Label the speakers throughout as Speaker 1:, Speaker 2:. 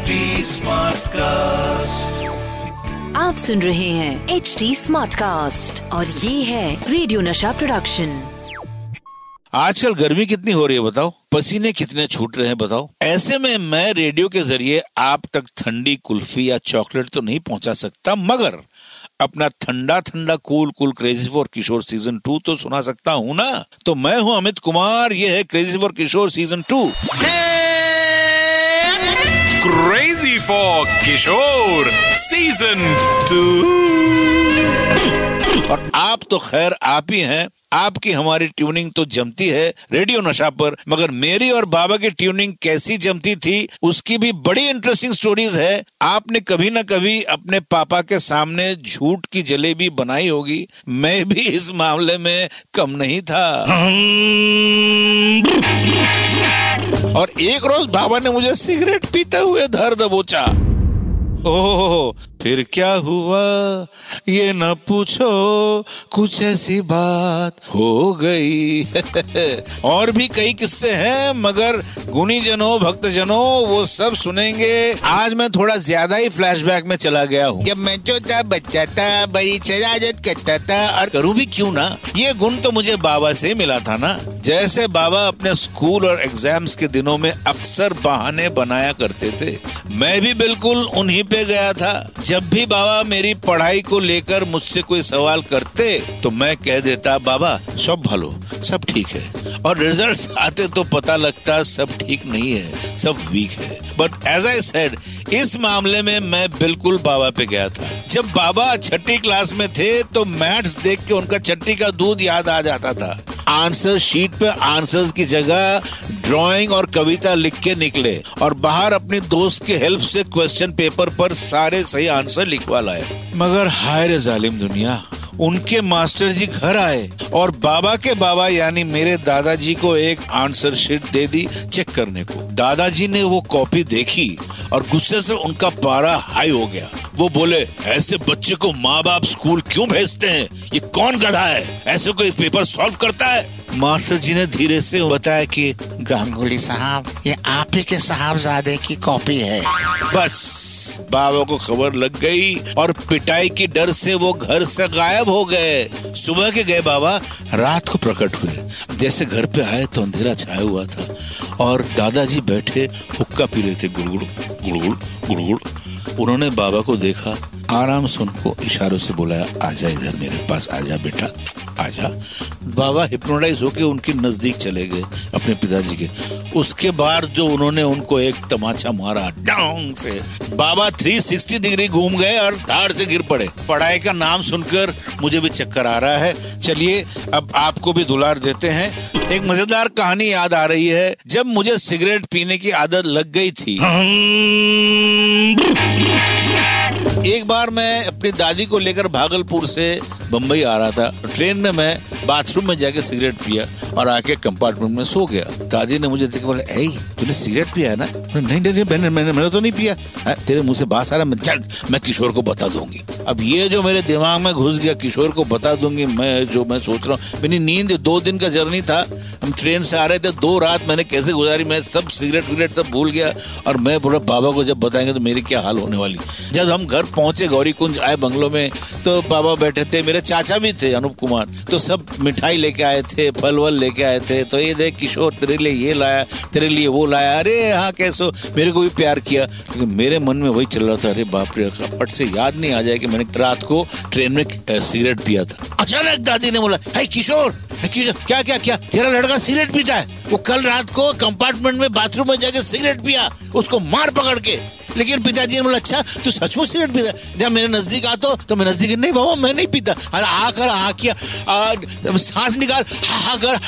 Speaker 1: HD cast
Speaker 2: आप सुन रहे हैं एच डी स्मार्ट कास्ट और ये है रेडियो नशा प्रोडक्शन
Speaker 3: आजकल गर्मी कितनी हो रही है बताओ? पसीने कितने छूट रहे हैं बताओ? ऐसे में मैं रेडियो के ज़रिए आप तक ठंडी कुल्फी या चॉकलेट तो नहीं पहुँचा सकता मगर अपना ठंडा ठंडा cool cool crazy for Kishore season two तो सुना सकता हूँ ना? तो मैं हूँ अमित कुमार ये है crazy for Kishore season two
Speaker 4: Crazy for Kishore Season 2.
Speaker 3: और आप तो खैर आप ही हैं। आपकी हमारी ट्यूनिंग तो जमती है रेडियो नशा पर मगर मेरी और बाबा की ट्यूनिंग कैसी जमती थी उसकी भी बड़ी इंटरेस्टिंग स्टोरीज है। आपने कभी ना कभी अपने पापा के सामने झूठ की जलेबी बनाई होगी। मैं भी इस मामले में कम नहीं था। और एक रोज बाबा ने मुझे सिगरेट पीते हुए धर दबोचा। ओह फिर क्या हुआ? ये न पूछो कुछ ऐसी बात हो गई। और भी कई किस्से हैं मगर गुणी जनों भक्त जनों वो सब सुनेंगे। आज मैं थोड़ा ज़्यादा ही फ्लैशबैक में चला गया हूँ। जब मैं छोटा बच्चा था बड़ी शरारत करता था और करूँ भी क्यों ना? ये गुण तो मुझे बाबा से मिला था ना। जैसे बाबा अपने स्कूल और एग्ज़ाम्स के दिनों में अक्सर बहाने बनाया करते थे मैं भी बिल्कुल उन्हीं पे गया था। जब भी बाबा मेरी पढ़ाई को लेकर मुझसे कोई सवाल करते तो मैं कह देता, बाबा, सब भलो, सब ठीक है। और रिजल्ट्स आते तो पता लगता, सब ठीक नहीं है, सब वीक है। बट एज आई सेड इस मामले में मैं बिल्कुल बाबा पे गया था। जब बाबा छठी क्लास में थे तो मैथ्स देख के उनका छठी का दूध याद आ जाता था। आंसर शीट पे आंसर्स की जगह ड्राइंग और कविता लिख के निकले और बाहर अपने दोस्त के हेल्प से क्वेश्चन पेपर पर सारे सही आंसर लिखवा लाए। मगर हाय रे जालिम दुनिया, उनके मास्टर जी घर आए और बाबा के बाबा यानी मेरे दादाजी को एक आंसर शीट दे दी चेक करने को। दादाजी ने वो कॉपी देखी और गुस्से से उनका पारा हाई हो गया। वो बोले ऐसे बच्चे को माँ बाप स्कूल क्यों भेजते हैं? ये कौन गधा है? ऐसे कोई पेपर सॉल्व करता है? मास्टर जी ने धीरे से बताया कि
Speaker 5: गांगुली साहब ये आप ही के साहबजादे की कॉपी है।
Speaker 3: बस बाबा को खबर लग गई और पिटाई की डर से वो घर से गायब हो गए। सुबह के गए बाबा रात को प्रकट हुए। जैसे घर पे आए तो अंधेरा छाया हुआ था और दादाजी बैठे हुक्का पी रहे थे गुड़गुड़ गुड़गुड़ गुड़गुड़। उन्होंने बाबा को देखा, आराम से उनको इशारों से बुलाया आजा इधर मेरे पास आजा बेटा। आजा बाबा हिप्नोटाइज होके उनके नज़दीक चले गए, अपने पिताजी के। उसके बाद जो उन्होंने उनको एक तमाचा मारा, डांग से। बाबा 360 डिग्री घूम गए और धार से गिर पड़े। पढ़ाई का नाम सुनकर मुझे भी चक्कर आ रहा है। चलिए, अब आपको भी दुलार देते हैं। एक मज़ेदार कहानी याद आ रही है, जब मुझे सिगरेट पीने की आदत लग गई थी। एक बार मैं अपनी दादी को लेकर भागलपुर से बम्बई आ रहा था। ट्रेन में मैं बाथरूम में जाके सिगरेट पिया और आके कंपार्टमेंट में सो गया। दादी ने मुझे देखा बोला ऐ तूने सिगरेट पिया है ना? नहीं नहीं नहीं मैंने मैंने मैंने तो नहीं पिया। "हाँ, तेरे मुँह से बात आ रहा मैं चल मैं किशोर को बता दूँगी। अब ये जो मेरे दिमाग में घुस गया किशोर को बता दूँगी मैं जो मैं सोच रहा हूँ मेरी नींद दो दिन का जर्नी था। हम ट्रेन से आ रहे थे दो रात मैंने कैसे गुजारी मैं सब सिगरेट विगरेट सब भूल गया। और मैं बोला बाबा को जब बताएँगे तो मेरी क्या हाल होने वाली? जब हम घर पहुँचे गौरी कुंज आए बंगलों में तो बाबा बैठे थे, मेरे चाचा भी थे, अनूप कुमार तो सब मिठाई लेके आए थे फल वल लेके आए थे तो ये देख किशोर, तेरे लिए ये लाया, तेरे लिए वो लाया, अरे हाँ कैसो, मेरे को भी प्यार किया लेकिन मेरे मन में वही चल रहा था, अरे बाप रे फट से याद नहीं आ जाए कि मैंने रात को ट्रेन में सिगरेट पिया था। अचानक दादी ने बोला है किशोर किशोर, क्या क्या क्या, तेरा लड़का सिगरेट पीता है? वो कल रात को कंपार्टमेंट में बाथरूम में जाके सिगरेट पिया, उसको मार पकड़ के। लेकिन पिताजी ने बोला अच्छा तू सचमुच सिगरेट पीता जब मेरे नज़दीक आ तो मैं नज़दीक, नहीं बाबा, मैं नहीं पीता। अरे आकर आ किया। सांस निकाल। हा कर।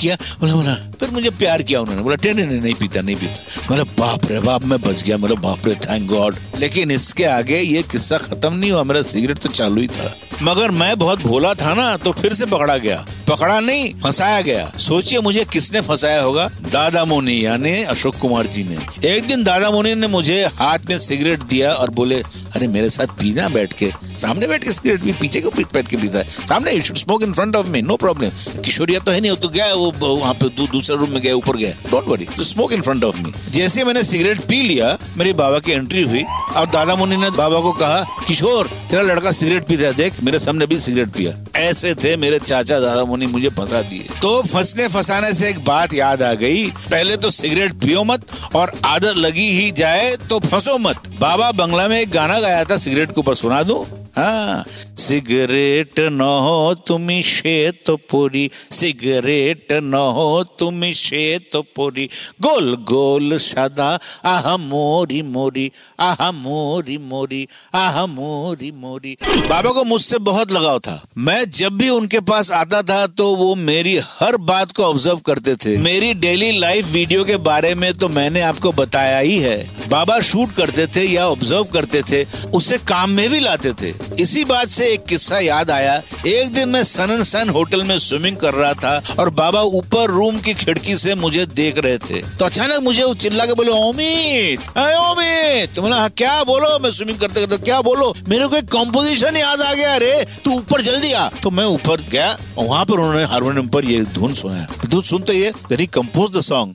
Speaker 3: किया। बोला बोला। फिर मुझे प्यार किया उन्होंने। बोला, टेन नहीं नहीं पीता नहीं पीता। मेरा बाप रे, बाप, मैं बच गया। मेरा बाप रे थैंक गॉड लेकिन इसके आगे ये किस्सा खत्म नहीं हुआ। मेरा सिगरेट तो चालू ही था। मगर मैं बहुत भोला था ना तो फिर से पकड़ा गया। पकड़ा नहीं, फंसाया गया। सोचिए मुझे किसने फंसाया होगा? दादा मोनी, यानी अशोक कुमार जी ने। एक दिन दादा मोनी ने मुझे हाथ में सिगरेट दिया और बोले, अरे, मेरे साथ पीना बैठ के। सामने बैठ के सिगरेट भी, पीछे को बैठ के पीता है? सामने you should smoke in front of me no problem किशोरिया तो है नहीं हो तो गया, वो वहाँ पे दूसरे दूसरे रूम में गए, ऊपर गए। Don't worry smoke in front of me जैसे मैंने सिगरेट पी लिया, मेरे बाबा की एंट्री हुई और दादा मुनि ने बाबा को कहा, किशोर, तेरा लड़का सिगरेट पीता देख, मेरे सामने भी सिगरेट पिया। ऐसे थे मेरे चाचा दादा मुनि मुझे फंसा दिए। तो फंसने फंसाने से एक बात याद आ गई, पहले तो सिगरेट पियो मत और आदत लगी ही जाए तो फंसो मत। बाबा बंगला में एक गाना गाया था सिगरेट के ऊपर सुना दो? हाँ सिगरेट न हो तुम्ही शेत पुरी सिगरेट न हो तुम्ही शेत पुरी गोल गोल सदा, आह मोरी मोरी, आह मोरी मोरी, आह मोरी मोरी। बाबा को मुझसे बहुत लगाव था। मैं जब भी उनके पास आता था तो वो मेरी हर बात को ऑब्ज़र्व करते थे। मेरी डेली लाइफ वीडियो के बारे में तो मैंने आपको बताया ही है। बाबा शूट करते थे या ऑब्ज़र्व करते थे उसे काम में भी लाते थे। इसी बात से एक किस्सा याद आया। एक दिन मैं सन सन होटल में स्विमिंग कर रहा था और बाबा ऊपर रूम की खिड़की से मुझे देख रहे थे। तो अचानक मुझे वो चिल्ला के बोले ओमित ओमित! तो बोला "हाँ, क्या बोलो? मैं स्विमिंग करते करते क्या बोलो? मेरे को एक कॉम्पोजिशन याद आ गया अरे! तू ऊपर जल्दी आ! तो मैं ऊपर गया वहाँ पर उन्होंने हारमोनियम पर ये धुन सुनाया। धुन सुनते ये compose the song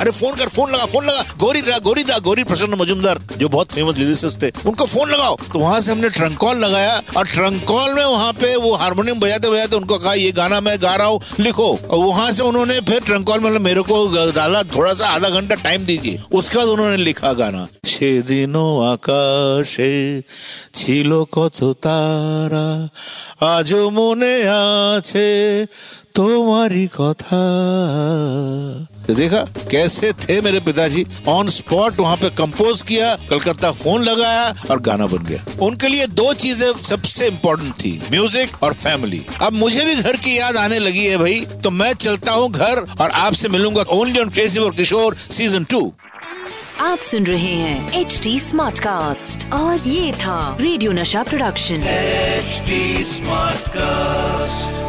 Speaker 3: अरे फोन कर फोन लगा फोन लगा गौरी रा गौरी दा गौरी प्रसन्न मजुमदार जो बहुत फेमस लिरिसिस्ट थे उनको फोन लगाओ तो वहां से हमने ट्रंक कॉल लगाया और ट्रंक कॉल में वहां पे वो हारमोनियम बजाते बजाते उनको कहा ये गाना मैं गा रहा हूँ लिखो और वहां से उन्होंने फिर ट्रंक कॉल में बोला, मेरे को डाला थोड़ा सा आधा घंटा टाइम दीजिए उसके बाद उन्होंने लिखा गाना সেদিনও আকাশে ছিল কত তারা আজও মনে আছে তোমারই কথা तो देखा कैसे थे मेरे पिताजी ऑन स्पॉट वहाँ पे कंपोज किया कलकत्ता फोन लगाया और गाना बन गया उनके लिए दो चीजें सबसे इम्पोर्टेंट थी म्यूजिक और फैमिली अब मुझे भी घर की याद आने लगी है भाई तो मैं चलता हूँ घर और आपसे मिलूंगा ओनली ऑन क्रेजी और किशोर सीजन टू
Speaker 2: आप सुन रहे हैं एच डी स्मार्ट कास्ट और ये था रेडियो नशा प्रोडक्शन
Speaker 1: HD Smartcast.